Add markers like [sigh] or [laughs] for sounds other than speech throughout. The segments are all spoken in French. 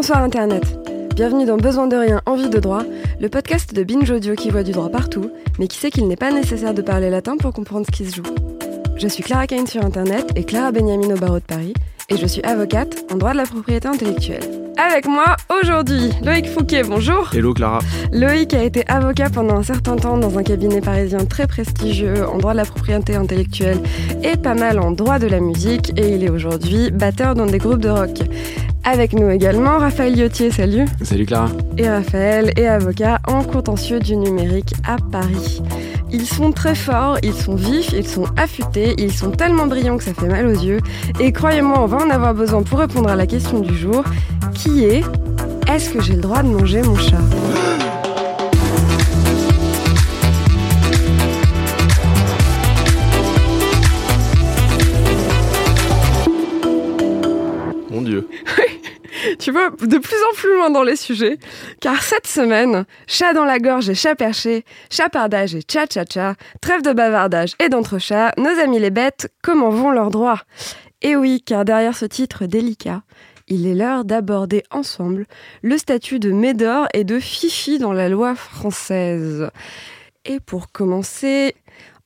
Bonsoir Internet. Bienvenue dans Besoin de rien, envie de droit, le podcast de Binge Audio qui voit du droit partout, mais qui sait qu'il n'est pas nécessaire de parler latin pour comprendre ce qui se joue. Je suis Clara Kane sur Internet et Clara Benjamin au barreau de Paris, et je suis avocate en droit de la propriété intellectuelle. Avec moi aujourd'hui, Loïc Fouquet, bonjour. Hello Clara. Loïc a été avocat pendant un certain temps dans un cabinet parisien très prestigieux en droit de la propriété intellectuelle et pas mal en droit de la musique, et il est aujourd'hui batteur dans des groupes de rock. Avec nous également Raphaël Yotier, salut. Salut Clara. Et Raphaël est avocat en contentieux du numérique à Paris. Ils sont très forts, ils sont vifs, ils sont affûtés, ils sont tellement brillants que ça fait mal aux yeux. Et croyez-moi, on va en avoir besoin pour répondre à la question du jour, qui est Est-ce que j'ai le droit de manger mon chat? Tu vois, de plus en plus loin dans les sujets, car cette semaine, chat dans la gorge et chat perché, chapardage et tcha-tcha-tcha, trêve de bavardage et d'entre-chats, nos amis les bêtes, comment vont leurs droits? Et oui, car derrière ce titre délicat, il est l'heure d'aborder ensemble le statut de Médor et de Fifi dans la loi française. Et pour commencer,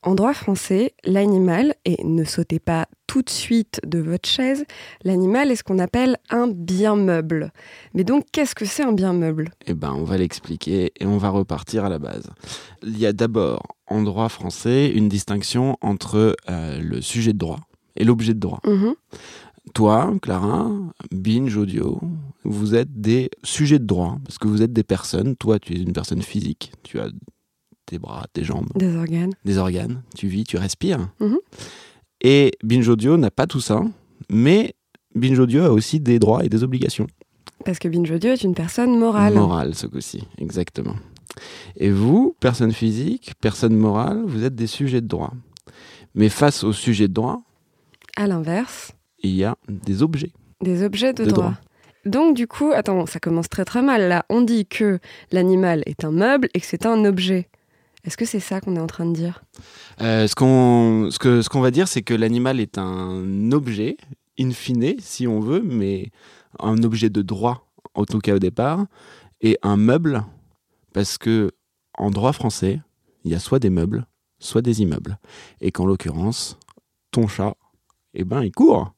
en droit français, l'animal, et ne sautez pas tout de suite de votre chaise, l'animal est ce qu'on appelle un bien meuble. Mais donc, qu'est-ce que c'est un bien meuble? Eh ben, on va l'expliquer et on va repartir à la base. Il y a d'abord, en droit français, une distinction entre euh, le sujet de droit et l'objet de droit. Mhm. Toi, Clara, Binge Audio, vous êtes des sujets de droit parce que vous êtes des personnes. Toi, tu es une personne physique. Tu as tes bras, tes jambes, Des organes. des organes. Tu vis, tu respires. Mhm. Et Binge Audio n'a pas tout ça, mais Binge Audio a aussi des droits et des obligations. Parce que Binge Audio est une personne morale. Morale, ce coup-ci, exactement. Et vous, personne physique, personne morale, vous êtes des sujets de droit. Mais face aux sujets de droit, À l'inverse, il y a des objets. des objets de, De droit. droit. Donc du coup, attends, ça commence très très mal là. On dit que l'animal est un meuble et que c'est un objet. Est-ce que c'est ça qu'on est en train de dire? Euh, ce qu'on ce que, ce qu'on va dire, c'est que l'animal est un objet, in fine, si on veut, mais un objet de droit, en tout cas au départ, et un meuble, parce que en droit français, il y a soit des meubles, soit des immeubles. Et qu'en l'occurrence, ton chat, eh ben, il court.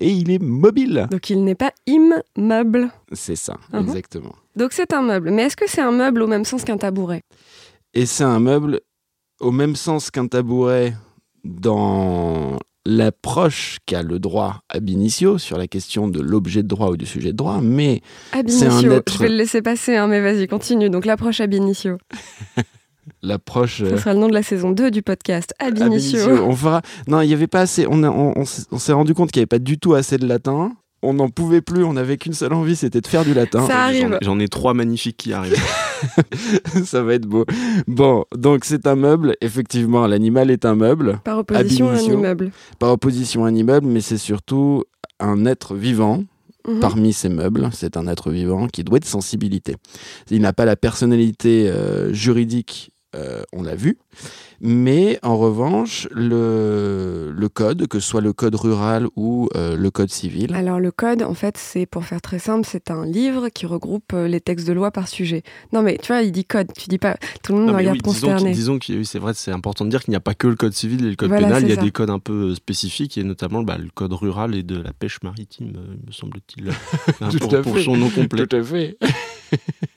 Et il est mobile. Donc il n'est pas immeuble. C'est ça, Mhm. exactement. Donc c'est un meuble. Mais est-ce que c'est un meuble au même sens qu'un tabouret? Et c'est un meuble au même sens qu'un tabouret dans l'approche qu'a le droit ab initio sur la question de l'objet de droit ou du sujet de droit, mais Ab C'est un être- Je vais le laisser passer, hein, mais vas-y, continue. Donc l'approche ab initio. [laughs] l'approche... Ce euh, sera le nom de la saison 2 du podcast. Ab ab initio. on fera... Non, il n'y avait pas assez... On s'est rendu compte qu'il n'y avait pas du tout assez de latin. On n'en pouvait plus, on n'avait qu'une seule envie, c'était de faire du latin. Ça arrive. J'en- J'en ai trois magnifiques qui arrivent. [laughs] [laughs] Ça va être beau. Bon, donc c'est un meuble, effectivement, l'animal est un meuble. Par opposition à un immeuble. Par opposition à un immeuble, mais c'est surtout un être vivant Mhm. parmi ces meubles. C'est un être vivant qui doit de sensibilité. Il n'a pas la personnalité euh, juridique, euh, on l'a vu, mais en revanche, le, le code, que ce soit le code rural ou euh, le code civil, Alors le code, en fait, c'est pour faire très simple, c'est un livre qui regroupe euh, les textes de loi par sujet. Non mais tu vois, il dit code, tu dis pas. Tout le monde Non, regarde oui, disons, consterné. que- disons que oui, c'est vrai, c'est important de dire qu'il n'y a pas que le code civil et le code Voilà, pénal, il y a ça. des codes un peu spécifiques, et notamment bah, le code rural et de la pêche maritime, me semble-t-il, [laughs] pour, pour son nom complet. Tout à fait. [laughs]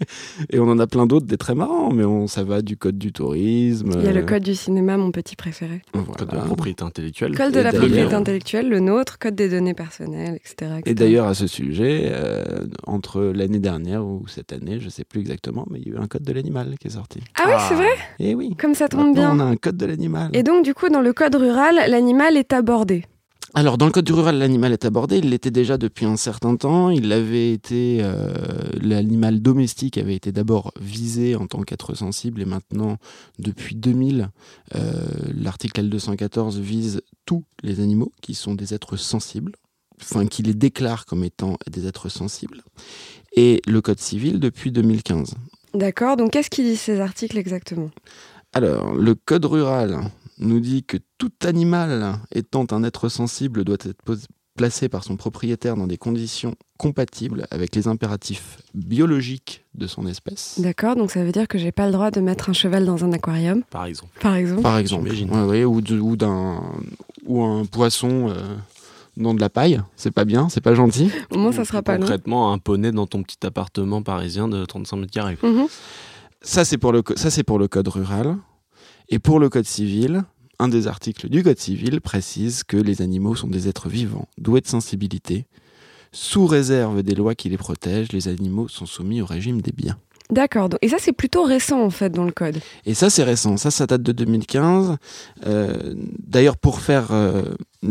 Et on en a plein d'autres, des très marrants, mais on, ça va du code du tourisme. Il y a le euh, code du cinéma, mon petit préféré. voilà. Code de la propriété intellectuelle. Code de Et la propriété intellectuelle, le nôtre, code des données personnelles, etc. etc. Et d'ailleurs, à ce sujet, euh, entre l'année dernière ou cette année, je sais plus exactement, mais il y a eu un code de l'animal qui est sorti. Ah oui, c'est vrai? Et oui. Comme ça tombe Maintenant, bien. on a un code de l'animal. Et donc, du coup, dans le code rural, l'animal est abordé. Alors, dans le code du rural, l'animal est abordé. Il l'était déjà depuis un certain temps. Il avait été. euh, l'animal domestique avait été d'abord visé en tant qu'être sensible, et maintenant, depuis 2000, euh, l'article L214 vise tous les animaux qui sont des êtres sensibles, enfin, qui les déclare comme étant des êtres sensibles. Et le code civil depuis 2015. D'accord, donc qu'est-ce qui dit ces articles exactement? Alors, le code rural nous dit que tout animal étant un être sensible doit être placé par son propriétaire dans des conditions compatibles avec les impératifs biologiques de son espèce. D'accord, donc ça veut dire que j'ai pas le droit de mettre un cheval dans un aquarium, Par exemple. par exemple. Par exemple. Ouais, ouais, ou, de- ou d'un ou un poisson euh, dans de la paille, c'est pas bien, c'est pas gentil. Au moins, ça sera pas long. Concrètement, un poney dans ton petit appartement parisien de 35 mètres carrés. Mhm. Ça c'est pour le co- ça c'est pour le code rural et pour le code civil. Un des articles du Code civil précise que les animaux sont des êtres vivants, doués de sensibilité. Sous réserve des lois qui les protègent, les animaux sont soumis au régime des biens. D'accord, et ça c'est plutôt récent en fait dans le code. Et ça, c'est récent. Ça, ça date de 2015. Euh, D'ailleurs, pour faire euh,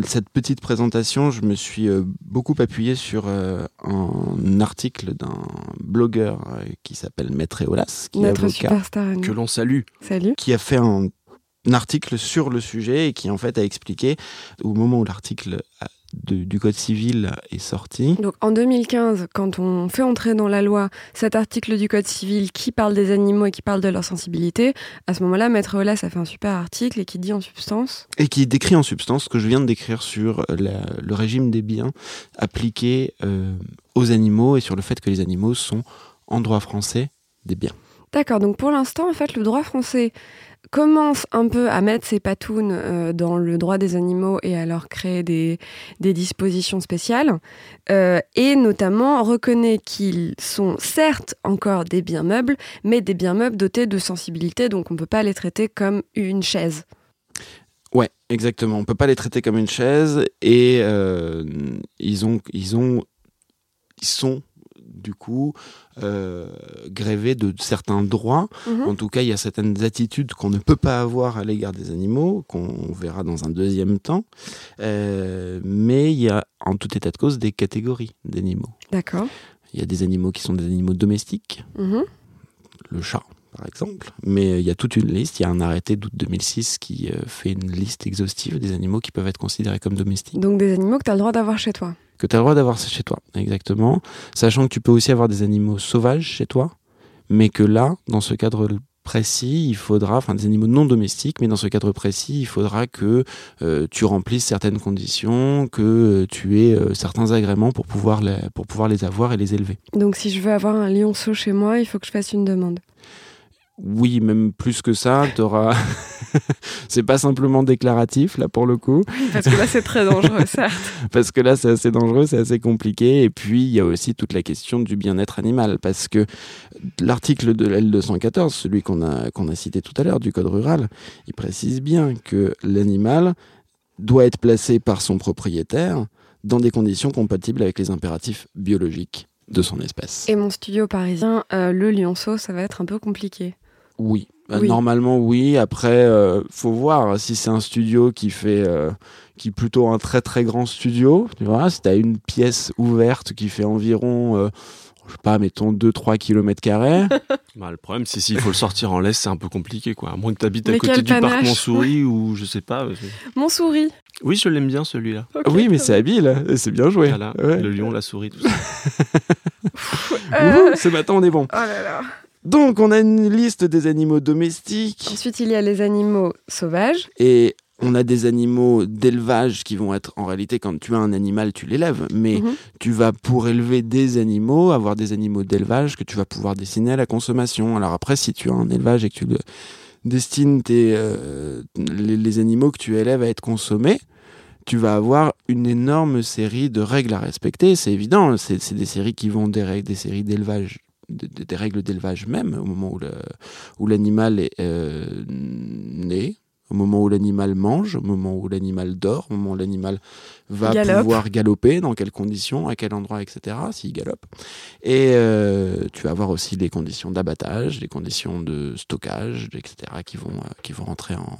cette petite présentation, je me suis euh, beaucoup appuyé sur euh, un article d'un blogueur euh, qui s'appelle Maître Eolas, qui est Notre avocat, superstar à nous. Que l'on salue. Salut. qui a fait un, un article sur le sujet et qui, en fait, a expliqué, au moment où l'article de- du Code civil est sorti, Donc en 2015, quand on fait entrer dans la loi cet article du Code civil qui parle des animaux et qui parle de leur sensibilité, à ce moment-là, Maître Olas a fait un super article et qui dit en substance et qui décrit en substance ce que je viens de décrire sur la- le régime des biens appliqué euh, aux animaux et sur le fait que les animaux sont, en droit français, des biens. D'accord, donc pour l'instant, en fait, le droit français commence un peu à mettre ses patounes euh, dans le droit des animaux et à leur créer des, dispositions spéciales, euh, et notamment reconnaît qu'ils sont certes encore des biens meubles, mais des biens meubles dotés de sensibilité, donc on ne peut pas les traiter comme une chaise. Ouais, exactement. On peut pas les traiter comme une chaise et euh, ils ont, ils ont, ils sont du coup euh, grévés de certains droits. Mhm. En tout cas, il y a certaines attitudes qu'on ne peut pas avoir à l'égard des animaux, qu'on verra dans un deuxième temps. Euh, mais il y a, en tout état de cause, des catégories d'animaux. D'accord. Il y a des animaux qui sont des animaux domestiques, Mhm. le chat par exemple, mais euh, il y a toute une liste, il y a un arrêté d'août 2006 qui euh, fait une liste exhaustive des animaux qui peuvent être considérés comme domestiques, Donc des animaux que tu as le droit d'avoir chez toi. Que tu as le droit d'avoir chez toi, exactement, sachant que tu peux aussi avoir des animaux sauvages chez toi, mais que là, dans ce cadre précis, il faudra, enfin des animaux non domestiques, mais dans ce cadre précis, il faudra que euh, tu remplisses certaines conditions, que euh, tu aies euh, certains agréments pour pouvoir, les, pour pouvoir les avoir et les élever. Donc si je veux avoir un lionceau chez moi, il faut que je fasse une demande. Oui, même plus que ça, t'auras. [laughs] c'est pas simplement déclaratif là pour le coup, Parce que là c'est très dangereux, [laughs] certes. parce que là c'est assez dangereux, c'est assez compliqué. Et puis il y a aussi toute la question du bien-être animal, parce que l'article de L214, celui qu'on a qu'on a cité tout à l'heure du code rural, il précise bien que l'animal doit être placé par son propriétaire dans des conditions compatibles avec les impératifs biologiques de son espèce. Et mon studio parisien, euh, le lionceau, ça va être un peu compliqué. Oui. Bah, Oui. Normalement, oui. Après, euh, faut voir si c'est un studio qui fait, euh, qui est plutôt un très très grand studio. Tu vois, si t'as une pièce ouverte qui fait environ, euh, je sais pas, mettons 2-3 km carrés. [laughs] Bah, le problème, c'est s'il faut le sortir en laisse, c'est un peu compliqué. Quoi. À moins que tu habites à Mais côté du parc. Montsouris ou je sais pas. euh, Mon souris. Oui, je l'aime bien celui-là. oui, mais c'est habile. C'est bien joué. Voilà, Ouais. Le lion, la souris, tout ça. Euh, [laughs] Ouh, ce matin, on est bon. Oh là là. Donc, on a une liste des animaux domestiques. Ensuite, il y a les animaux sauvages. Et on a des animaux d'élevage qui vont être en réalité quand tu as un animal tu l'élèves mais Mhm. tu vas pour élever des animaux avoir des animaux d'élevage que tu vas pouvoir destiner à la consommation alors après si tu as un élevage et que tu le destines tes, euh, les, les animaux que tu élèves à être consommés tu vas avoir une énorme série de règles à respecter c'est évident c'est c'est des séries qui vont des règles des séries d'élevage des, règles d'élevage même au moment où le- où l'animal est euh, né au moment où l'animal mange, au moment où l'animal dort, au moment où l'animal va Galope. pouvoir galoper, dans quelles conditions, à quel endroit, etc., s'il galope. Et euh, tu vas avoir aussi les conditions d'abattage, les conditions de stockage, etc., qui vont, euh, qui vont rentrer en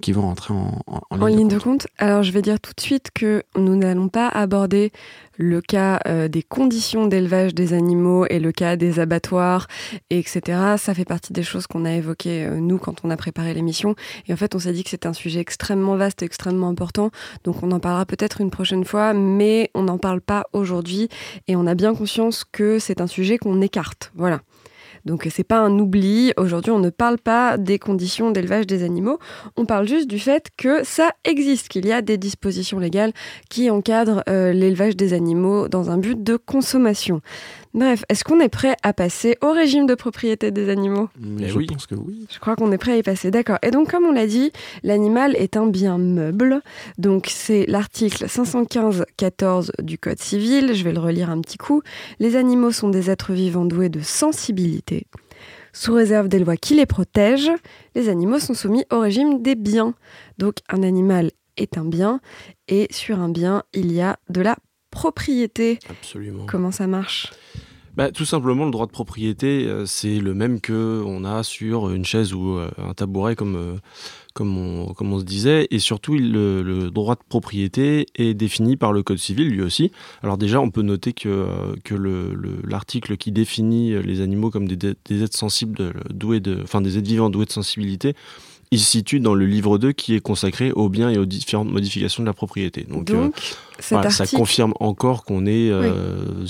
qui vont rentrer en, en, en En ligne de compte. compte, alors je vais dire tout de suite que nous n'allons pas aborder le cas euh, des conditions d'élevage des animaux et le cas des abattoirs, etc. Ça fait partie des choses qu'on a évoquées, euh, nous, quand on a préparé l'émission. Et en fait, on s'est dit que c'est un sujet extrêmement vaste et extrêmement important. Donc on en parlera peut-être une prochaine fois, mais on n'en parle pas aujourd'hui. Et on a bien conscience que c'est un sujet qu'on écarte. Voilà. Donc c'est pas un oubli. Aujourd'hui, on ne parle pas des conditions d'élevage des animaux. On parle juste du fait que ça existe, qu'il y a des dispositions légales qui encadrent euh, l'élevage des animaux dans un but de consommation. Bref, est-ce qu'on est prêt à passer au régime de propriété des animaux? Mais je oui. pense que oui. Je crois qu'on est prêt à y passer, d'accord. Et donc, comme on l'a dit, l'animal est un bien meuble. Donc, c'est l'article 515-14 du Code civil. Je vais le relire un petit coup. Les animaux sont des êtres vivants doués de sensibilité. Sous réserve des lois qui les protègent, les animaux sont soumis au régime des biens. Donc, un animal est un bien, et sur un bien, il y a de la propriété. Absolument. Comment ça marche? Bah, tout simplement, le droit de propriété, euh, c'est le même que on a sur une chaise ou euh, un tabouret, comme, euh, comme, on, comme on se disait. Et surtout, le, le droit de propriété est défini par le Code civil, lui aussi. Alors déjà, on peut noter que, euh, que le- le- l'article qui définit les animaux comme des, des êtres sensibles, doués de, enfin des êtres vivants doués de sensibilité, il se situe dans le livre 2 qui est consacré aux biens et aux différentes modifications de la propriété. Donc, euh, Donc, voilà, ça confirme encore qu'on est, euh,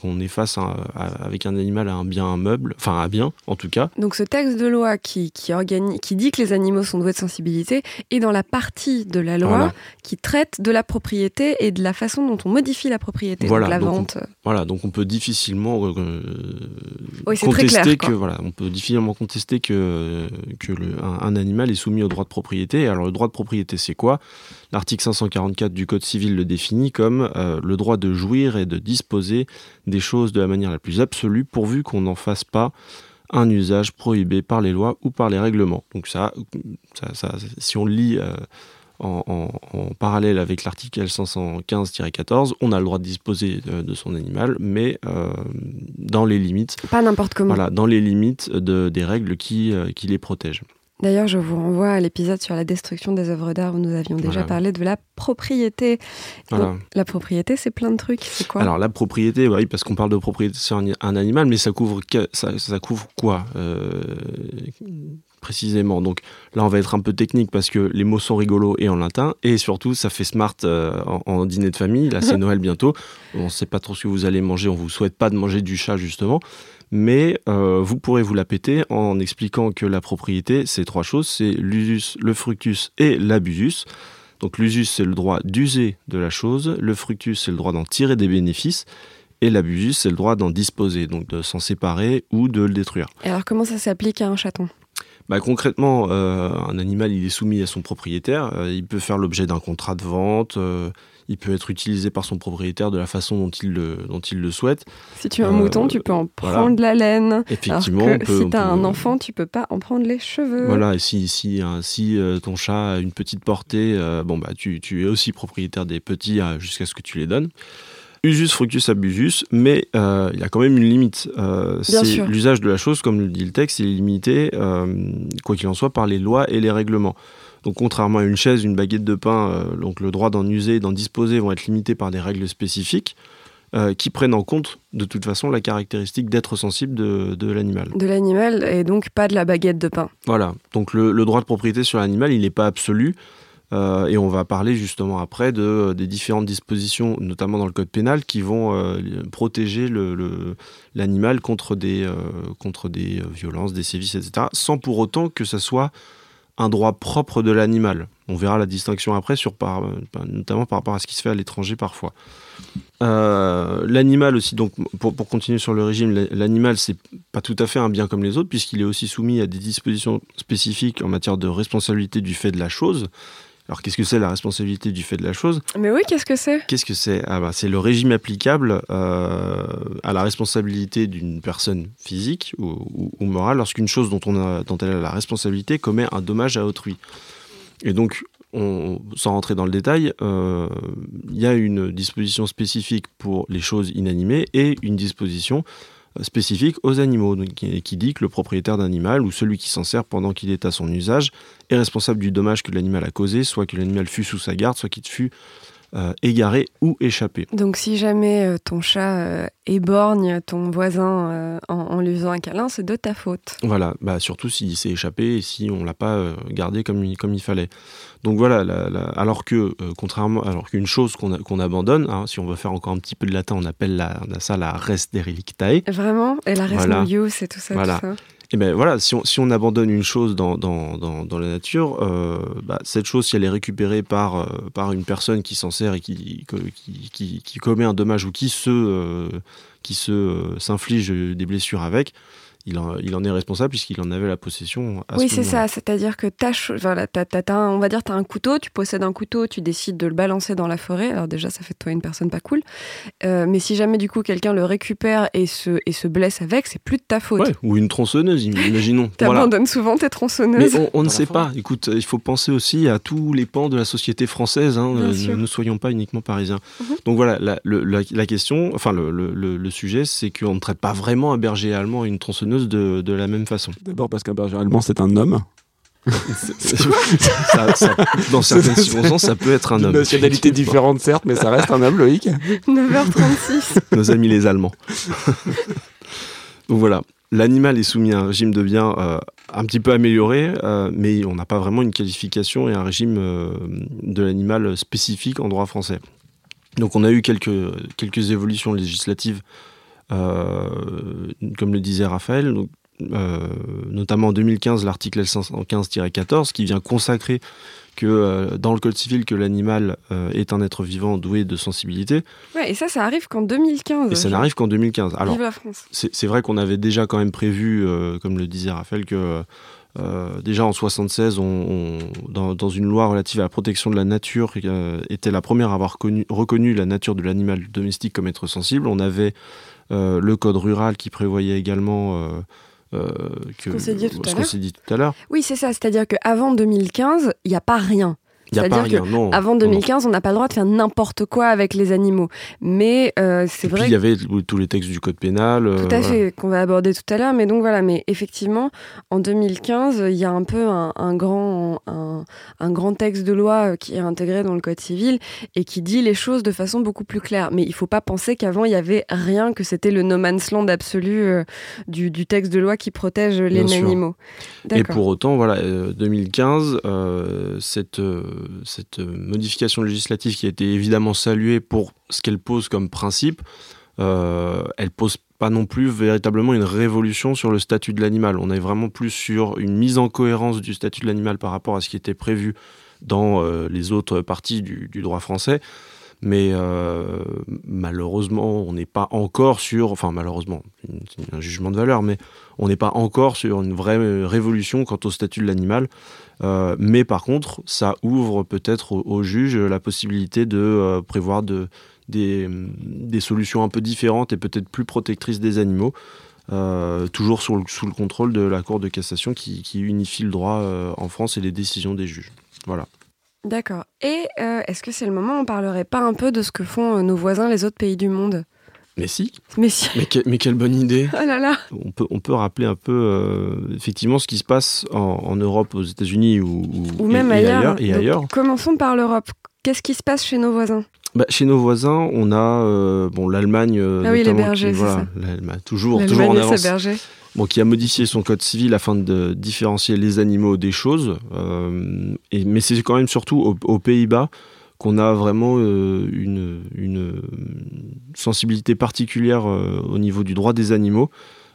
qu'on, est face à, à- avec un animal à un bien un meuble, enfin un bien en tout cas. Donc ce texte de loi qui, qui, organi- qui dit que les animaux sont doués de sensibilité est dans la partie de la loi Voilà. qui traite de la propriété et de la façon dont on modifie la propriété, Voilà, donc la donc on- vente. Voilà, donc on peut difficilement euh, Oui, très contester clair, que voilà, on peut difficilement contester que que le, un, un animal est soumis au droit de propriété. Alors le droit de propriété, c'est quoi? L'article 544 du Code civil le définit comme euh, le droit de jouir et de disposer des choses de la manière la plus absolue, pourvu qu'on n'en fasse pas un usage prohibé par les lois ou par les règlements. Donc ça, ça, ça- si on lit euh, en, en- en parallèle avec l'article 515-14, on a le droit de disposer de, de son animal, mais euh, dans les limites, Pas n'importe comment. voilà, dans les limites de, des règles qui, qui les protègent. D'ailleurs, je vous renvoie à l'épisode sur la destruction des œuvres d'art où nous avions déjà Voilà. parlé de la propriété. Voilà. Donc, la propriété, c'est plein de trucs. C'est quoi? Alors la propriété, oui, parce qu'on parle de propriété sur un, animal, mais ça couvre que- ça, ça couvre quoi euh, précisément? Donc là, on va être un peu technique parce que les mots sont rigolos et en latin, et surtout, ça fait smart euh, en, en dîner de famille. Là, c'est [laughs] Noël bientôt. On ne sait pas trop ce que vous allez manger. On vous souhaite pas de manger du chat justement. Mais euh, vous pourrez vous la péter en expliquant que la propriété, c'est trois choses. C'est l'usus, le fructus et l'abusus. Donc l'usus, c'est le droit d'user de la chose, le fructus, c'est le droit d'en tirer des bénéfices, et l'abusus, c'est le droit d'en disposer, donc de s'en séparer ou de le détruire. Et alors, comment ça s'applique à un chaton? Bah, concrètement, euh, un animal, il est soumis à son propriétaire, euh, il peut faire l'objet d'un contrat de vente, il peut être utilisé par son propriétaire de la façon dont il le, dont il le souhaite. Si tu as un Euh, mouton, tu peux en voilà. prendre la laine. Effectivement, alors on que peut- si tu as peut- un enfant, tu peux pas en prendre les cheveux. Voilà, et si, si, hein, si euh, ton chat a une petite portée, euh, bon bah tu, tu es aussi propriétaire des petits jusqu'à ce que tu les donnes. Usus fructus abusus, mais il y a quand même une limite. C'est l'usage de la chose, comme le dit le texte, il est limité, quoi qu'il en soit, par les lois et les règlements. Donc contrairement à une chaise, une baguette de pain, euh, donc le droit d'en user et d'en disposer vont être limités par des règles spécifiques euh, qui prennent en compte de toute façon la caractéristique d'être sensible de, l'animal. De l'animal et donc pas de la baguette de pain. Voilà, donc le, le droit de propriété sur l'animal, il n'est pas absolu. euh, et on va parler justement après de, des différentes dispositions, notamment dans le code pénal, qui vont euh, protéger le- le- l'animal contre des, euh, contre des violences, des sévices, etc., sans pour autant que ça soit un droit propre de l'animal. On verra la distinction après, sur par, euh, notamment par rapport à ce qui se fait à l'étranger parfois. Euh, l'animal aussi, donc pour, pour continuer sur le régime, la- l'animal c'est pas tout à fait un bien comme les autres puisqu'il est aussi soumis à des dispositions spécifiques en matière de responsabilité du fait de la chose. Alors qu'est-ce que c'est la responsabilité du fait de la chose Mais oui, qu'est-ce que c'est Qu'est-ce que c'est ah bah, C'est le régime applicable euh, à la responsabilité d'une personne physique ou, ou- ou morale lorsqu'une chose dont, on a, dont elle a la responsabilité commet un dommage à autrui. Et donc, on, sans rentrer dans le détail, euh, il y a une disposition spécifique pour les choses inanimées et une disposition spécifique aux animaux, donc, qui, dit que le propriétaire d'animal ou celui qui s'en sert pendant qu'il est à son usage est responsable du dommage que l'animal a causé, soit que l'animal fût sous sa garde, soit qu'il fût euh, égaré ou échappé. Donc si jamais euh, ton chat euh, éborgne ton voisin en, en, lui faisant un câlin, c'est de ta faute. Voilà, bah, surtout s'il s'est échappé et si on l'a pas gardé comme il, comme il fallait. Donc voilà, la, la, alors que contrairement, alors qu'une chose qu'on qu'on abandonne, hein, si on veut faire encore un petit peu de latin, on appelle la, ça la res derelictae. Vraiment? Et la res Voilà. nullius et tout ça, Voilà. tout ça? Et ben voilà, si on, abandonne une chose dans, dans, dans, la nature, euh, bah, cette chose, si elle est récupérée par, euh, par une personne qui s'en sert et qui, qui, qui, commet un dommage ou qui euh, qui se s'inflige des blessures avec, il en, il en est responsable puisqu'il en avait la possession à Oui, ce c'est ça. C'est-à-dire que t'as, voilà, t'as- t'as- t'as on va dire, tu as un couteau, tu possèdes un couteau, tu décides de le balancer dans la forêt. Alors déjà, ça fait de toi une personne pas cool. Euh, mais si jamais, du coup, quelqu'un le récupère et se, et se blesse avec, c'est plus de ta faute. Ouais, ou une tronçonneuse, im- imaginons. [laughs] Voilà. T'abandonnes souvent tes Mais tronçonneuses. on, on ne sait forêt. pas. Écoute, il faut penser aussi à tous les pans de la société française. hein. Euh, ne, ne soyons pas uniquement parisiens. Mhm. Donc voilà, la, le- la- la question, enfin le, le- le- le sujet, c'est qu'on ne traite pas vraiment un berger allemand et une tronçonneuse de, de la même façon. D'abord parce qu'un berger allemand, c'est un homme. C'est- ça- ça- dans certaines circonstances, ça peut être un homme. nationalité différente, certes, mais ça reste un homme, Loïc. 9h36. Nos amis les Allemands. Donc voilà, l'animal est soumis à un régime de biens euh, un petit peu amélioré, euh, mais on n'a pas vraiment une qualification et un régime euh, de l'animal spécifique en droit français. Donc on a eu quelques, quelques évolutions législatives, euh, comme le disait Raphaël, donc, euh, notamment en 2015 l'article L515-14 qui vient consacrer que euh, dans le Code civil que l'animal euh, est un être vivant doué de sensibilité Ouais, et ça, ça arrive qu'en 2015. et ça n'arrive qu'en 2015. Alors Vive la France. c'est vrai qu'on avait déjà quand même prévu, euh, comme le disait Raphaël, que euh, déjà en 76, on, on- dans, dans une loi relative à la protection de la nature, euh, était la première à avoir connu- reconnu la nature de l'animal domestique comme être sensible. On avait euh, le code rural qui prévoyait également euh, euh, que, qu'on s'est dit tout à ce qu'on s'est dit tout à l'heure. Oui, c'est ça. C'est-à-dire qu'avant 2015, il n'y a pas rien. N'y C'est-à-dire rien, non. Avant non, non. 2015, on n'a pas le droit de faire n'importe quoi avec les animaux. Mais euh, c'est puis vrai il y avait tous les textes du code pénal. euh, Tout à voilà. fait, qu'on va aborder tout à l'heure. Mais donc voilà, mais effectivement, en 2015, il y a un peu un, un grand, un, un grand texte de loi euh, qui est intégré dans le Code civil et qui dit les choses de façon beaucoup plus claire. Mais il faut pas penser qu'avant, il y avait rien, que c'était le no man's land absolu euh, du, du texte de loi qui protège les Bien animaux. Et pour autant, voilà, euh, 2015, euh, cette, euh, cette euh, modification législative qui a été évidemment saluée pour ce qu'elle pose comme principe, euh, elle pose pas non plus véritablement une révolution sur le statut de l'animal. On est vraiment plus sur une mise en cohérence du statut de l'animal par rapport à ce qui était prévu dans euh, les autres parties du, droit français. Mais euh, malheureusement, on n'est pas encore sur, enfin malheureusement, c'est un jugement de valeur, mais on n'est pas encore sur une vraie révolution quant au statut de l'animal. Euh, mais par contre, ça ouvre peut-être aux, aux juges la possibilité de euh, prévoir de, des, solutions un peu différentes et peut-être plus protectrices des animaux. euh, toujours sous le, contrôle de la Cour de cassation qui, unifie le droit en France et les décisions des juges. Voilà. D'accord. Et est-ce que c'est le moment où on parlerait pas un peu de ce que font nos voisins, les autres pays du monde? Mais si, Mais si. mais, que- mais quelle bonne idée Oh là là on peut, on peut rappeler un peu euh, effectivement ce qui se passe en, en Europe, aux États-Unis ou, ou- Ou et- même et ailleurs. et Donc, ailleurs. Commençons par l'Europe. Qu'est-ce qui se passe chez nos voisins? Bah, chez nos voisins, on a euh, bon l'Allemagne. euh, Ah oui, les bergers, qui, voilà, l'Allemagne, toujours, toujours en avance. Bon, qui a modifié son code civil afin de différencier les animaux des choses. euh, et, mais c'est quand même surtout aux, aux Pays-Bas qu'on a vraiment euh, une, une sensibilité particulière euh, au niveau du droit des animaux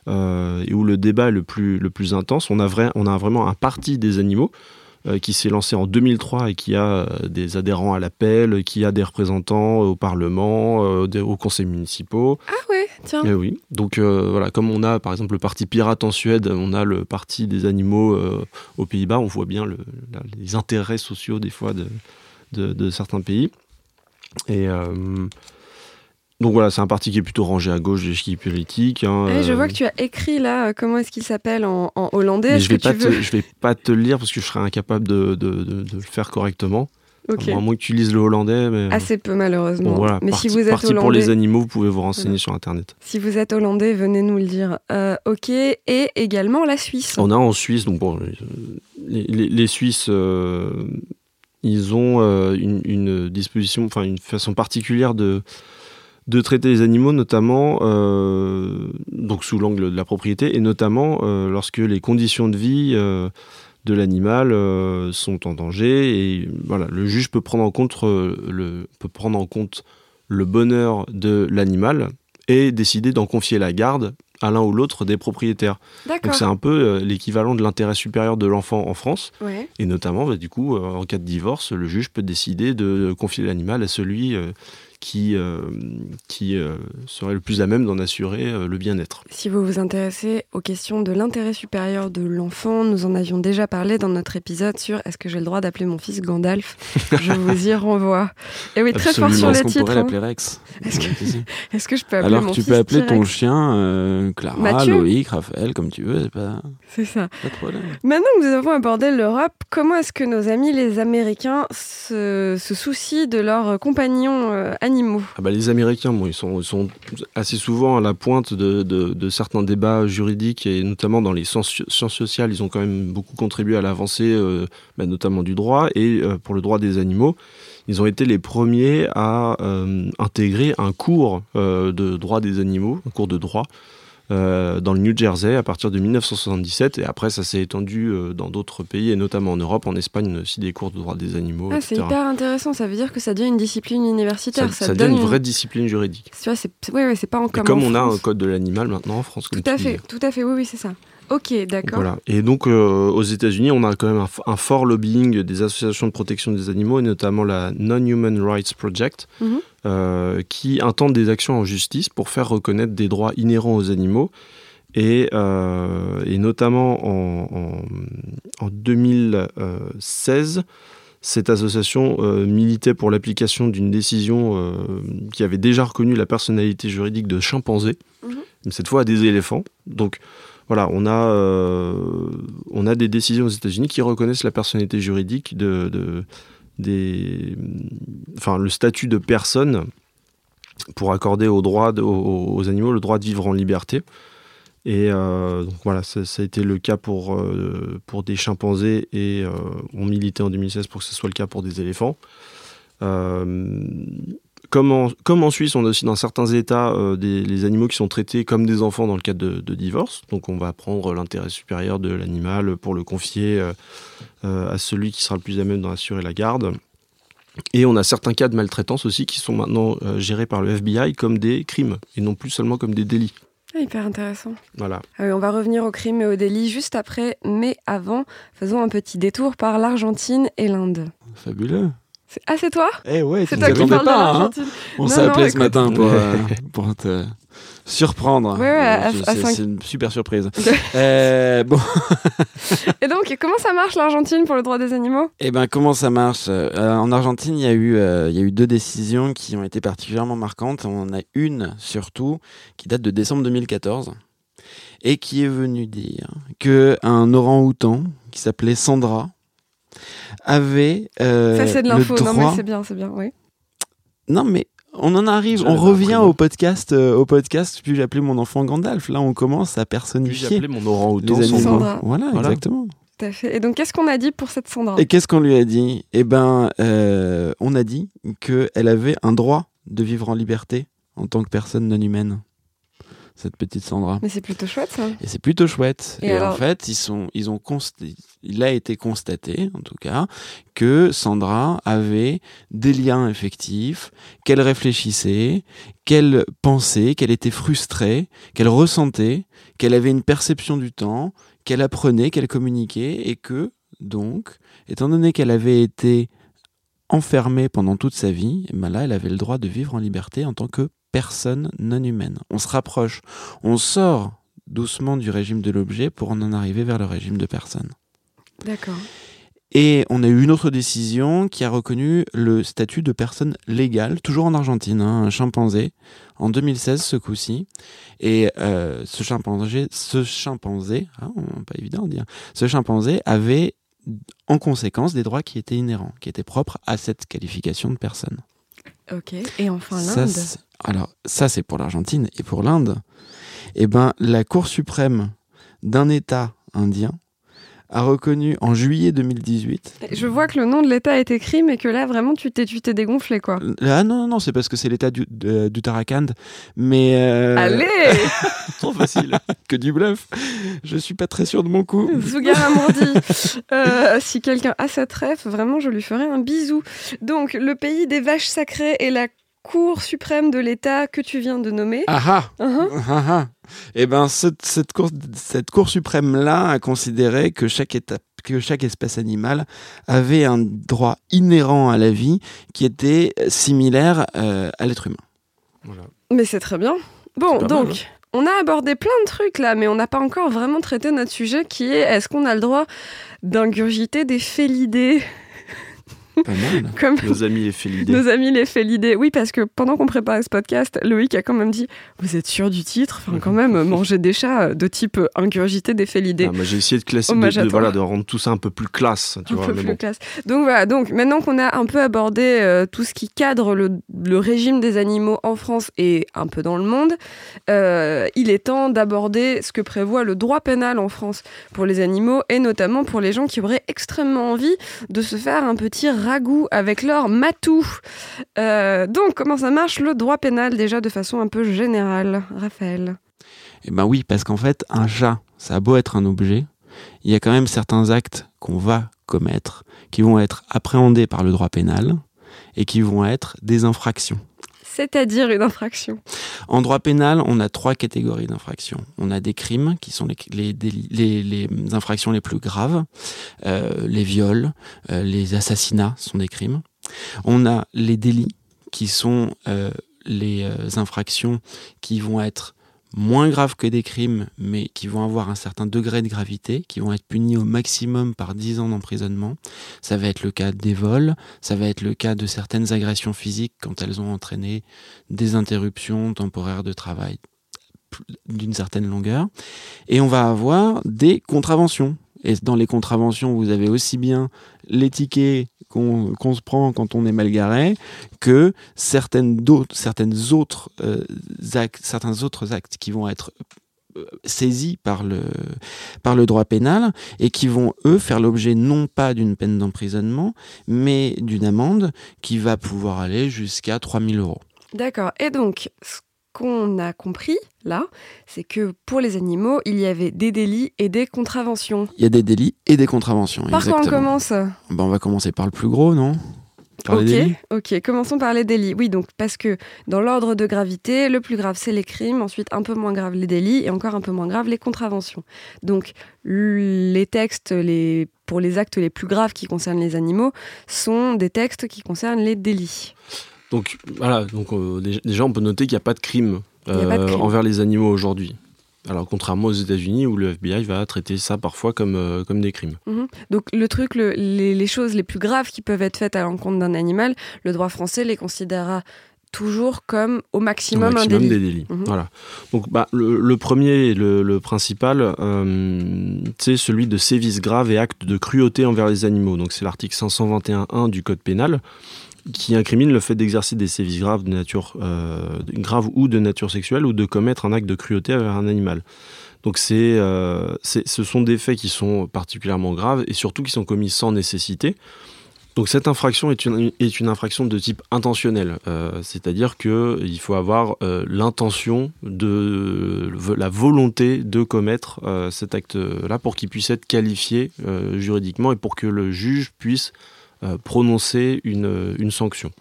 euh, et où le débat est le plus, le plus intense. On a, vrai, on a vraiment un parti des animaux euh, qui s'est lancé en 2003 et qui a euh, des adhérents à l'appel, qui a des représentants au Parlement, euh, aux conseils municipaux. Ah ouais, tiens. Eh oui. Donc euh, voilà, comme on a par exemple le parti pirate en Suède, on a le parti des animaux euh, aux Pays-Bas, on voit bien le- les intérêts sociaux des fois de, de, de certains pays. Et euh, donc voilà, c'est un parti qui est plutôt rangé à gauche de l'échiquier politique. hein, Eh, je euh, vois que tu as écrit là, euh, comment est-ce qu'il s'appelle en, en hollandais je vais, pas te, je vais pas te le lire parce que je serais incapable de, de- de- de le faire correctement. Ok. À moins que tu lises le hollandais. Mais, Assez peu malheureusement. bon, voilà, Mais parti, si vous êtes parti pour hollandais, les animaux, vous pouvez vous renseigner Voilà. sur Internet. si vous êtes hollandais, venez nous le dire. Euh, ok. Et également la Suisse. On a en Suisse, donc bon, euh, les, les- les Suisses, euh, ils ont une, une, disposition, enfin une façon particulière de, de traiter les animaux, notamment donc sous l'angle de la propriété, et notamment lorsque les conditions de vie de l'animal sont en danger. Et voilà, le juge peut prendre en compte le, peut prendre en compte le bonheur de l'animal et décider d'en confier la garde à l'un ou l'autre des propriétaires. Donc c'est un peu euh, l'équivalent de l'intérêt supérieur de l'enfant en France. Et notamment, bah, du coup, euh, en cas de divorce, le juge peut décider de confier l'animal à celui euh, qui, euh, qui euh, serait le plus à même d'en assurer euh, le bien-être. Si vous vous intéressez aux questions de l'intérêt supérieur de l'enfant, nous en avions déjà parlé dans notre épisode sur Est-ce que j'ai le droit d'appeler mon fils Gandalf? Je vous y renvoie. Et oui, très fort sur les titres. On pourrait l'appeler Rex. [laughs] Est-ce que, je peux appeler Alors que tu peux appeler ton chien Clara, Loïc, Raphaël, comme tu veux, c'est pas. C'est ça. Pas de problème. Maintenant que nous avons abordé l'Europe, comment est-ce que nos amis les Américains se, se soucient de leurs compagnons animaux ah bah, les Américains, bon, ils, sont, assez souvent à la pointe de, de, certains débats juridiques et notamment dans les sciences, sociales, ils ont quand même beaucoup contribué à l'avancée, euh, bah, notamment du droit et euh, pour le droit des animaux. Ils ont été les premiers à euh, intégrer un cours de droit des animaux, un cours de droit, euh, dans le New Jersey à partir de 1977 et après ça s'est étendu euh, dans d'autres pays et notamment en Europe, en Espagne aussi des cours de droit des animaux. Ah, c'est hyper intéressant, ça veut dire que ça devient une discipline universitaire. Ça, ça, devient une vraie discipline juridique. c'est pas encore. comme on a un code de l'animal maintenant en France. Tout à fait, tout à fait, oui, oui, c'est ça. Ok, d'accord. Voilà. Et donc, euh, aux États-Unis, on a quand même un, fort lobbying des associations de protection des animaux, et notamment la Non-Human Rights Project, mhm. euh, qui intente des actions en justice pour faire reconnaître des droits inhérents aux animaux. Et, euh, et notamment en, en, 2016, cette association militait pour l'application d'une décision qui avait déjà reconnu la personnalité juridique de chimpanzés, mhm. mais cette fois à des éléphants. Donc, voilà, on a, euh, on a des décisions aux États-Unis qui reconnaissent la personnalité juridique de, des, enfin, le statut de personne pour accorder aux, droits aux, animaux le droit de vivre en liberté. Et euh, donc voilà, ça, a été le cas pour, euh, pour des chimpanzés et on militait en 2016 pour que ce soit le cas pour des éléphants. Comme en, Suisse, on a aussi dans certains États euh, des, les animaux qui sont traités comme des enfants dans le cadre de, divorce. Donc on va prendre l'intérêt supérieur de l'animal pour le confier euh, euh, à celui qui sera le plus à même d'en assurer la garde. Et on a certains cas de maltraitance aussi qui sont maintenant gérés par le FBI comme des crimes et non plus seulement comme des délits. Ah, hyper intéressant. Voilà. Ah on va revenir aux crimes et aux délits juste après, mais avant, faisons un petit détour par l'Argentine et l'Inde. Fabuleux. Ah, c'est toi Eh ouais, c'est toi qui parles pas, hein. On s'est appelé ce matin pour, euh, [laughs] pour te surprendre. Ouais, c'est une super surprise. [laughs] euh, bon. [laughs] Et donc, comment ça marche l'Argentine pour le droit des animaux? Eh ben, comment ça marche? Euh, En Argentine, il y, a eu, euh, il y a eu deux décisions qui ont été particulièrement marquantes. On en a une, surtout, qui date de décembre 2014 et qui est venue dire qu'un orang-outan qui s'appelait Sandra, avait euh, Ça, c'est de l'info. Non, mais c'est bien, c'est bien, oui. Non, mais on en arrive, on revient au podcast, euh, au podcast. Puis j'ai appelé mon enfant Gandalf. Là, on commence à personnifier. Puis j'ai appelé mon orang-outan Sandra. Voilà, exactement. Tout à fait. Et donc, qu'est-ce qu'on a dit pour cette Sandra? Et qu'est-ce qu'on lui a dit? Eh ben, euh, on a dit qu'elle avait un droit de vivre en liberté en tant que personne non humaine cette petite Sandra. Mais c'est plutôt chouette ça. Et c'est plutôt chouette. Et, en fait, ils sont, ils ont il a été constaté, en tout cas, que Sandra avait des liens effectifs, qu'elle réfléchissait, qu'elle pensait, qu'elle était frustrée, qu'elle ressentait, qu'elle avait une perception du temps, qu'elle apprenait, qu'elle communiquait, et que, donc, étant donné qu'elle avait été enfermée pendant toute sa vie, eh ben là, elle avait le droit de vivre en liberté en tant que personne non humaine. On se rapproche, on sort doucement du régime de l'objet pour en arriver vers le régime de personne. D'accord. Et on a eu une autre décision qui a reconnu le statut de personne légale, toujours en Argentine, hein, un chimpanzé, en 2016 ce coup-ci. Et euh, ce chimpanzé, ce chimpanzé, ah, pas évident à dire, ce chimpanzé avait en conséquence des droits qui étaient inhérents, qui étaient propres à cette qualification de personne. Ok. Et enfin l'Inde. Alors ça c'est pour l'Argentine et pour l'Inde. Eh ben la Cour suprême d'un État indien a reconnu en juillet 2018. Je vois que le nom de l'État est écrit, mais que là, vraiment, tu t'es, tu t'es dégonflé, quoi. Ah non, non, non, c'est parce que c'est l'État du, de- d'Uttarakhand. Mais. euh, Allez [laughs] Trop facile. Que du bluff. Je suis pas très sûr de mon coup. Zougara Mourdi. [laughs] Euh, si quelqu'un a cette ref, vraiment, je lui ferai un bisou. Donc, le pays des vaches sacrées et la Cour suprême de l'État que tu viens de nommer. Ah ah Uhum. Ah ah. Eh ben, cette, cette, cour, cette Cour suprême-là a considéré que chaque, étape, que chaque espèce animale avait un droit inhérent à la vie qui était similaire euh, à l'être humain. Voilà. Mais c'est très bien. Bon, donc, mal, on a abordé plein de trucs là, mais on n'a pas encore vraiment traité notre sujet qui est est-ce qu'on a le droit d'ingurgiter des félidés Pas mal. [laughs] comme Nos amis les félidés. nos amis les félidés Oui, parce que pendant qu'on préparait ce podcast, Loïc a quand même dit Vous êtes sûr du titre? Enfin, quand même, [laughs] manger des chats de type ingurgiter des félidés. Ah, j'ai essayé de, classer, de, voilà, de rendre tout ça un peu plus classe. Tu un vois, peu plus bon. classe. Donc voilà, donc maintenant qu'on a un peu abordé euh, tout ce qui cadre le, le régime des animaux en France et un peu dans le monde, euh, il est temps d'aborder ce que prévoit le droit pénal en France pour les animaux et notamment pour les gens qui auraient extrêmement envie de se faire un petit ragoût avec leur matou. Euh, donc comment ça marche le droit pénal déjà de façon un peu générale, Raphaël? Eh ben oui, parce qu'en fait, un chat, ça a beau être un objet, il y a quand même certains actes qu'on va commettre qui vont être appréhendés par le droit pénal et qui vont être des infractions. C'est-à-dire une infraction. En droit pénal, on a trois catégories d'infractions. On a des crimes qui sont les, les, infractions les plus graves, euh, les viols, euh, les assassinats sont des crimes. On a les délits qui sont euh, les infractions qui vont être moins graves que des crimes, mais qui vont avoir un certain degré de gravité, qui vont être punis au maximum par 10 ans d'emprisonnement. Ça va être le cas des vols, ça va être le cas de certaines agressions physiques quand elles ont entraîné des interruptions temporaires de travail d'une certaine longueur. Et on va avoir des contraventions. Et dans les contraventions, vous avez aussi bien les qu'on se prend quand on est mal garé que certaines, d'autres- certaines euh, actes, certains autres actes qui vont être euh, saisis par le, par le droit pénal et qui vont, eux, faire l'objet non pas d'une peine d'emprisonnement, mais d'une amende qui va pouvoir aller jusqu'à 3000 euros. D'accord. Et donc, qu'on a compris là, c'est que pour les animaux, il y avait des délits et des contraventions. Il y a des délits et des contraventions. Par quoi on commence? Ben, on va commencer par le plus gros, non? Par les Ok, délits? ok. Commençons par les délits. Oui, donc parce que dans l'ordre de gravité, le plus grave c'est les crimes, ensuite un peu moins grave les délits et encore un peu moins grave les contraventions. Donc les textes les pour les actes les plus graves qui concernent les animaux sont des textes qui concernent les délits. Donc voilà, donc euh, déjà, on peut noter qu'il n'y a pas de crime, pas euh, crime. envers les animaux aujourd'hui. Alors contrairement aux États-Unis où le FBI va traiter ça parfois comme, euh, comme des crimes. Mhm. Donc le truc, le- les, les choses les plus graves qui peuvent être faites à l'encontre d'un animal, le droit français les considérera toujours comme au Au maximum, maximum un délit. des délits. Mhm. Voilà. Donc bah, le, le premier, et le, le principal, euh, c'est celui de sévices graves et actes de cruauté envers les animaux. Donc c'est l'article 521.1 du Code pénal qui incrimine le fait d'exercer des sévices graves de nature euh, grave ou de nature sexuelle ou de commettre un acte de cruauté envers un animal. Donc c'est, euh, ce sont des faits qui sont particulièrement graves et surtout qui sont commis sans nécessité. Donc cette infraction est une, est une infraction de type intentionnel, euh, c'est-à-dire qu'il faut avoir euh, l'intention de la volonté de commettre cet acte-là pour qu'il puisse être qualifié juridiquement et pour que le juge puisse prononcer une, une sanction.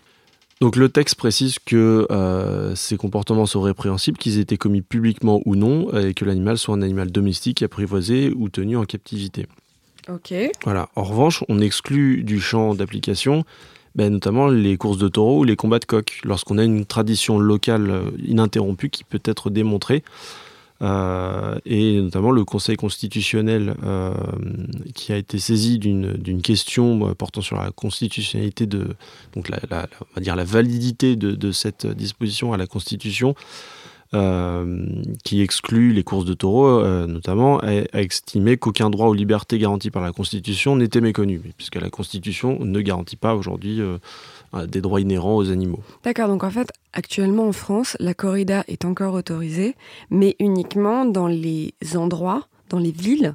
Donc le texte précise que euh, ces comportements sont répréhensibles, qu'ils aient été commis publiquement ou non, euh, et que l'animal soit un animal domestique, apprivoisé ou tenu en captivité. Ok. Voilà. En revanche, on exclut du champ d'application ben, notamment les courses de taureaux ou les combats de coqs, lorsqu'on a une tradition locale euh, ininterrompue qui peut être démontrée. Euh, et notamment le Conseil constitutionnel euh, qui a été saisi d'une question euh, portant sur la constitutionnalité de donc la, on va dire la validité de, cette disposition à la Constitution qui exclut les courses de taureaux, notamment, a, a estimé qu'aucun droit aux libertés garanties par la Constitution n'était méconnu, puisque la Constitution ne garantit pas aujourd'hui des droits inhérents aux animaux. D'accord, donc en fait, actuellement en France, la corrida est encore autorisée, mais uniquement dans les endroits dans les villes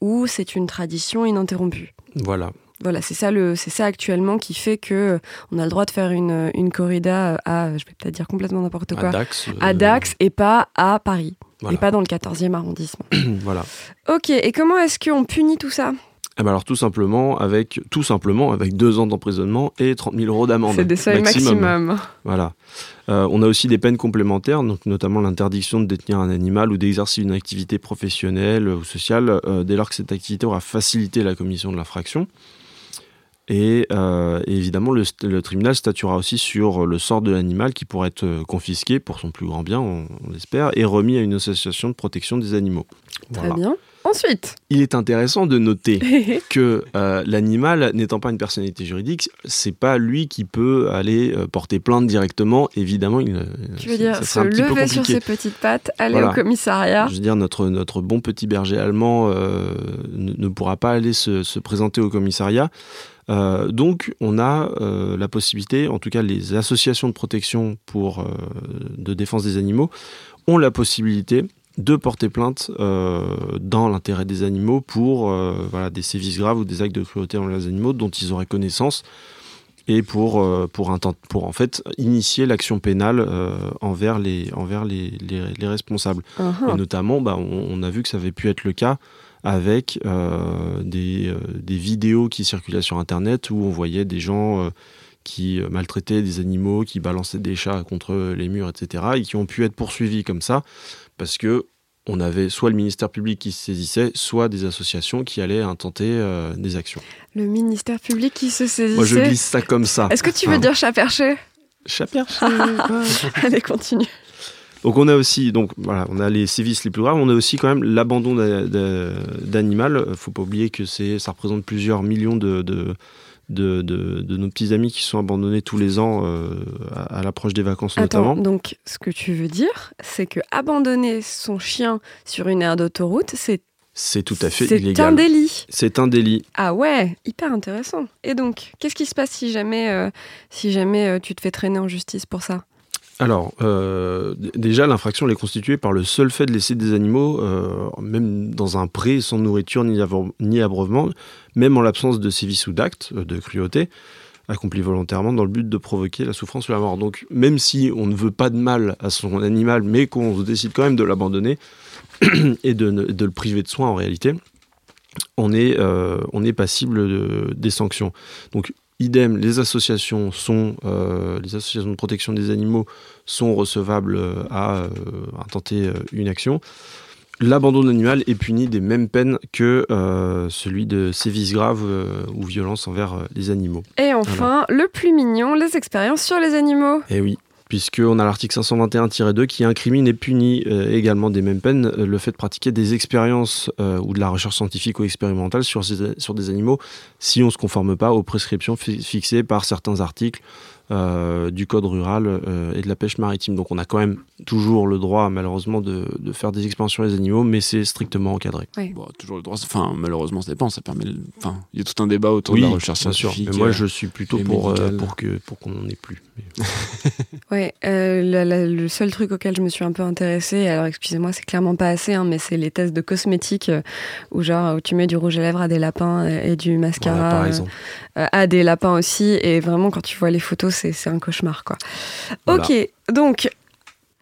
où c'est une tradition ininterrompue. Voilà. Voilà, c'est ça, le, c'est ça actuellement qui fait que euh, on a le droit de faire une, une corrida à, je vais peut-être dire complètement n'importe quoi, À Dax. euh, à Dax et pas à Paris, Voilà. et pas dans le 14e arrondissement. [clears throat] voilà. ok, et comment est-ce qu'on punit tout ça? Eh ben alors tout simplement avec tout simplement avec deux ans d'emprisonnement et 30 000 euros d'amende. C'est des seuils maximum. Voilà. Euh, on a aussi des peines complémentaires, donc notamment l'interdiction de détenir un animal ou d'exercer une activité professionnelle ou sociale euh, dès lors que cette activité aura facilité la commission de l'infraction. Et, euh, et évidemment, le, le tribunal statuera aussi sur le sort de l'animal qui pourrait être confisqué pour son plus grand bien, on, on l'espère, et remis à une association de protection des animaux. Très Voilà. bien. Ensuite, Il est intéressant de noter [laughs] que euh, l'animal, n'étant pas une personnalité juridique, c'est pas lui qui peut aller euh, porter plainte directement. Évidemment, il, euh, tu veux dire ça se lever sur ses petites pattes, aller Voilà. au commissariat. Je veux dire, notre, notre bon petit berger allemand euh, ne, ne pourra pas aller se, se présenter au commissariat. Euh, donc, on a euh, la possibilité, en tout cas les associations de protection pour, euh, de défense des animaux, ont la possibilité de porter plainte euh, dans l'intérêt des animaux pour euh, voilà, des sévices graves ou des actes de cruauté envers les animaux dont ils auraient connaissance et pour, euh, pour, intent- pour en fait initier l'action pénale envers, les, envers les, les, les responsables. Uh-huh. Et notamment, bah, on, on a vu que ça avait pu être le cas avec des, des vidéos qui circulaient sur Internet où on voyait des gens qui maltraitaient des animaux, qui balançaient des chats contre les murs, etc. et qui ont pu être poursuivis comme ça parce que on avait soit le ministère public qui se saisissait, soit des associations qui allaient intenter euh, des actions. Le ministère public qui se saisissait. Moi, je glisse ça comme ça. Est-ce que tu veux Enfin, dire chat perché chat perché. Allez, continue. Donc on a aussi, donc voilà, on a les sévices les plus graves, on a aussi quand même l'abandon d'a- d'a- d'animal. Faut pas oublier que c'est, ça représente plusieurs millions de, de, de, de- de nos petits amis qui sont abandonnés tous les ans euh, à, à l'approche des vacances Attends, notamment. donc ce que tu veux dire, c'est que abandonner son chien sur une aire d'autoroute, c'est C'est tout à fait c'est un délit. C'est un délit. Ah ouais, hyper intéressant. Et donc, qu'est-ce qui se passe si jamais, euh, si jamais euh, tu te fais traîner en justice pour ça? Alors, euh, déjà, l'infraction est constituée par le seul fait de laisser des animaux, euh, même dans un pré, sans nourriture ni, ni abreuvement, même en l'absence de sévices ou d'actes euh, de cruauté, accomplis volontairement dans le but de provoquer la souffrance ou la mort. Donc, même si on ne veut pas de mal à son animal, mais qu'on décide quand même de l'abandonner [clears throat] et de, le priver de soins en réalité, on est, on est passible de- des sanctions. Donc, idem, les associations sont, euh, les associations de protection des animaux sont recevables euh, à, euh, à tenter une action. L'abandon de l'animal est puni des mêmes peines que euh, celui de sévices graves ou violences envers les animaux. Et enfin, le plus mignon, les expériences sur les animaux. Et oui, puisqu'on a l'article 521-2 qui incrimine et punit euh, également des mêmes peines euh, le fait de pratiquer des expériences euh, ou de la recherche scientifique ou expérimentale sur, des animaux si on ne se conforme pas aux prescriptions fi- fixées par certains articles euh, du code rural euh, et de la pêche maritime. Donc on a quand même toujours le droit malheureusement de, de faire des expériences sur les animaux, mais c'est strictement encadré. Bon, toujours le droit. Enfin, malheureusement, ça dépend. Ça permet. le- Enfin, il y a tout un débat autour oui, de la recherche bien sûr. scientifique. Mais moi euh, je suis plutôt pour, euh, pour que pour qu'on n'en ait plus. [laughs] Ouais, euh, la- la- le seul truc auquel je me suis un peu intéressée, alors excusez-moi, c'est clairement pas assez, hein, mais c'est les tests de cosmétiques euh, où genre où tu mets du rouge à lèvres à des lapins et, et du mascara Voilà, par euh, exemple. Euh, à des lapins aussi, et vraiment quand tu vois les photos, c'est un cauchemar quoi. Voilà. Ok, donc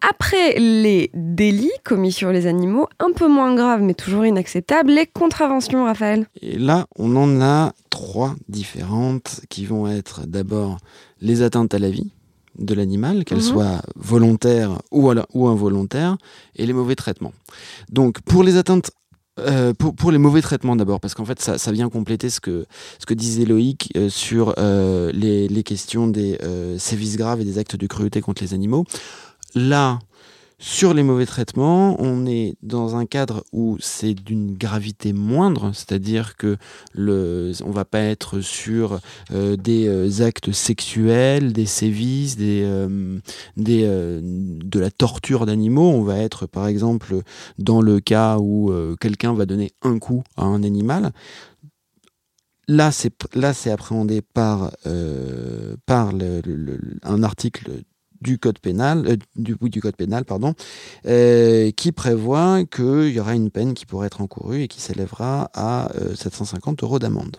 après les délits commis sur les animaux, un peu moins graves mais toujours inacceptables, les contraventions, Raphaël? Et là, on en a trois différentes qui vont être d'abord les atteintes à la vie de l'animal, qu'elles Mhm. soient volontaires ou, ou involontaires, et les mauvais traitements. Donc, pour les atteintes euh, pour, pour les mauvais traitements d'abord, parce qu'en fait ça, ça vient compléter ce que, ce que disait Loïc euh, sur euh, les, les questions des euh, sévices graves et des actes de cruauté contre les animaux. Là, sur les mauvais traitements, on est dans un cadre où c'est d'une gravité moindre, c'est-à-dire que le, on va pas être sur euh, des euh, actes sexuels, des sévices, des, euh, de la torture d'animaux. On va être par exemple dans le cas où quelqu'un va donner un coup à un animal. Là, c'est là, c'est appréhendé par, un article du code pénal, euh, du, code pénal, pardon, euh, qui prévoit qu'il y aura une peine qui pourrait être encourue et qui s'élèvera à 750 euros d'amende.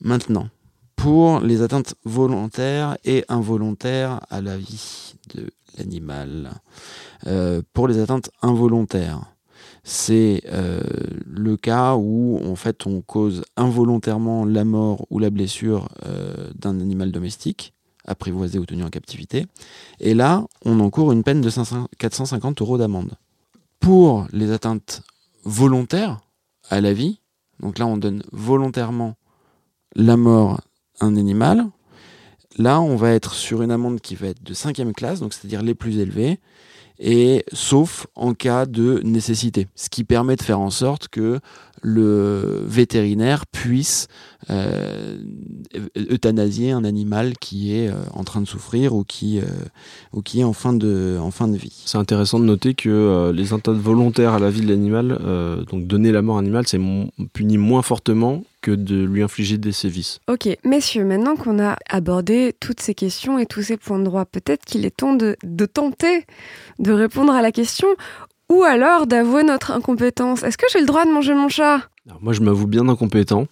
Maintenant, pour les atteintes volontaires et involontaires à la vie de l'animal. pour les atteintes involontaires, c'est euh, le cas où en fait on cause involontairement la mort ou la blessure euh, d'un animal domestique apprivoisé ou tenu en captivité. Et là, on encourt une peine de 450 euros d'amende. Pour les atteintes volontaires à la vie, donc là on donne volontairement la mort à un animal, là on va être sur une amende qui va être de cinquième classe, donc c'est-à-dire les plus élevées, et sauf en cas de nécessité, ce qui permet de faire en sorte que le vétérinaire puisse euh, euthanasier un animal qui est euh, en train de souffrir ou qui, euh, est en fin de, en fin de vie. C'est intéressant de noter que les atteintes volontaires à la vie de l'animal, donc donner la mort à l'animal, c'est puni moins fortement que de lui infliger des sévices. Ok, messieurs, maintenant qu'on a abordé toutes ces questions et tous ces points de droit, peut-être qu'il est temps de, de tenter de répondre à la question ou alors d'avouer notre incompétence. Est-ce que j'ai le droit de manger mon chat? Moi, je m'avoue bien incompétent.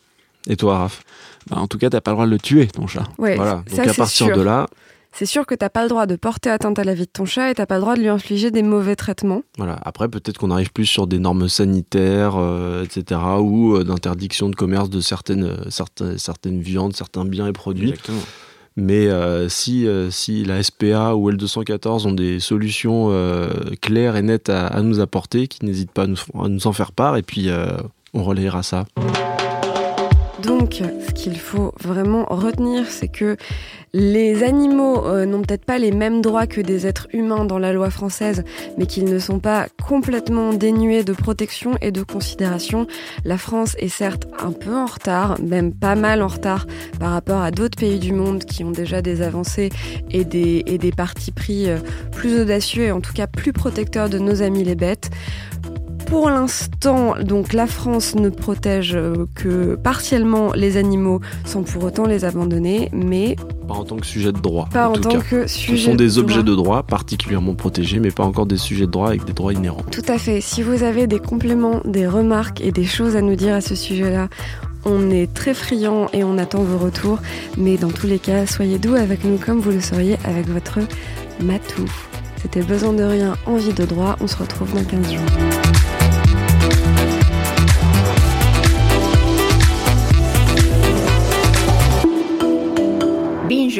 Et toi, Raph? Bah, En tout cas, t'as pas le droit de le tuer, ton chat. voilà. Donc à partir de là, c'est sûr que t'as pas le droit de porter atteinte à la vie de ton chat et t'as pas le droit de lui infliger des mauvais traitements. Voilà. Après, peut-être qu'on arrive plus sur des normes sanitaires, euh, etc., ou euh, d'interdiction de commerce de certaines, euh, certaines, certaines viandes, certains biens et produits. Exactement. Mais euh, si, euh, si la SPA ou L214 ont des solutions euh, claires et nettes à, nous apporter, qu'ils n'hésitent pas à nous, à nous, en faire part, et puis on relayera ça. Donc, ce qu'il faut vraiment retenir, c'est que les animaux euh, n'ont peut-être pas les mêmes droits que des êtres humains dans la loi française, mais qu'ils ne sont pas complètement dénués de protection et de considération. La France est certes un peu en retard, même pas mal en retard par rapport à d'autres pays du monde qui ont déjà des avancées et des, et des partis pris euh, plus audacieux et en tout cas plus protecteurs de nos amis les bêtes. Pour l'instant, donc la France ne protège euh, que partiellement les animaux sans pour autant les abandonner, mais pas en tant que sujet de droit. Pas en, tant que sujet. Ce sont des objets de droit particulièrement protégés, mais pas encore des sujets de droit avec des droits inhérents. Tout à fait. Si vous avez des compléments, des remarques et des choses à nous dire à ce sujet-là, on est très friand et on attend vos retours. Mais dans tous les cas, soyez doux avec nous comme vous le seriez avec votre matou. C'était besoin de rien, envie de droit. On se retrouve dans 15 jours. Binge.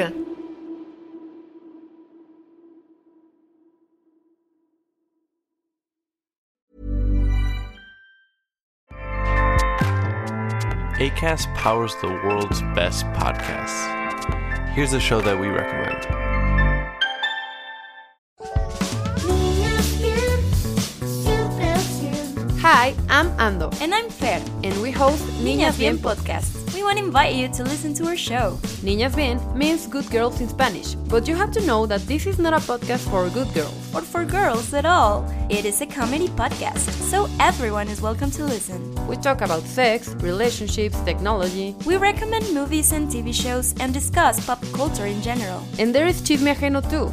ACAST powers the world's best podcasts. Here's a show that we recommend. Hi, I'm Ando. And I'm Fer. And we host Niñas Bien Podcast to invite you to listen to our show. Niñas Bien means good girls in Spanish, but you have to know that this is not a podcast for good girls. Or for girls at all. It is a comedy podcast, so everyone is welcome to listen. We talk about sex, relationships, technology. We recommend movies and TV shows and discuss pop culture in general. And there is Chisme Ajeno too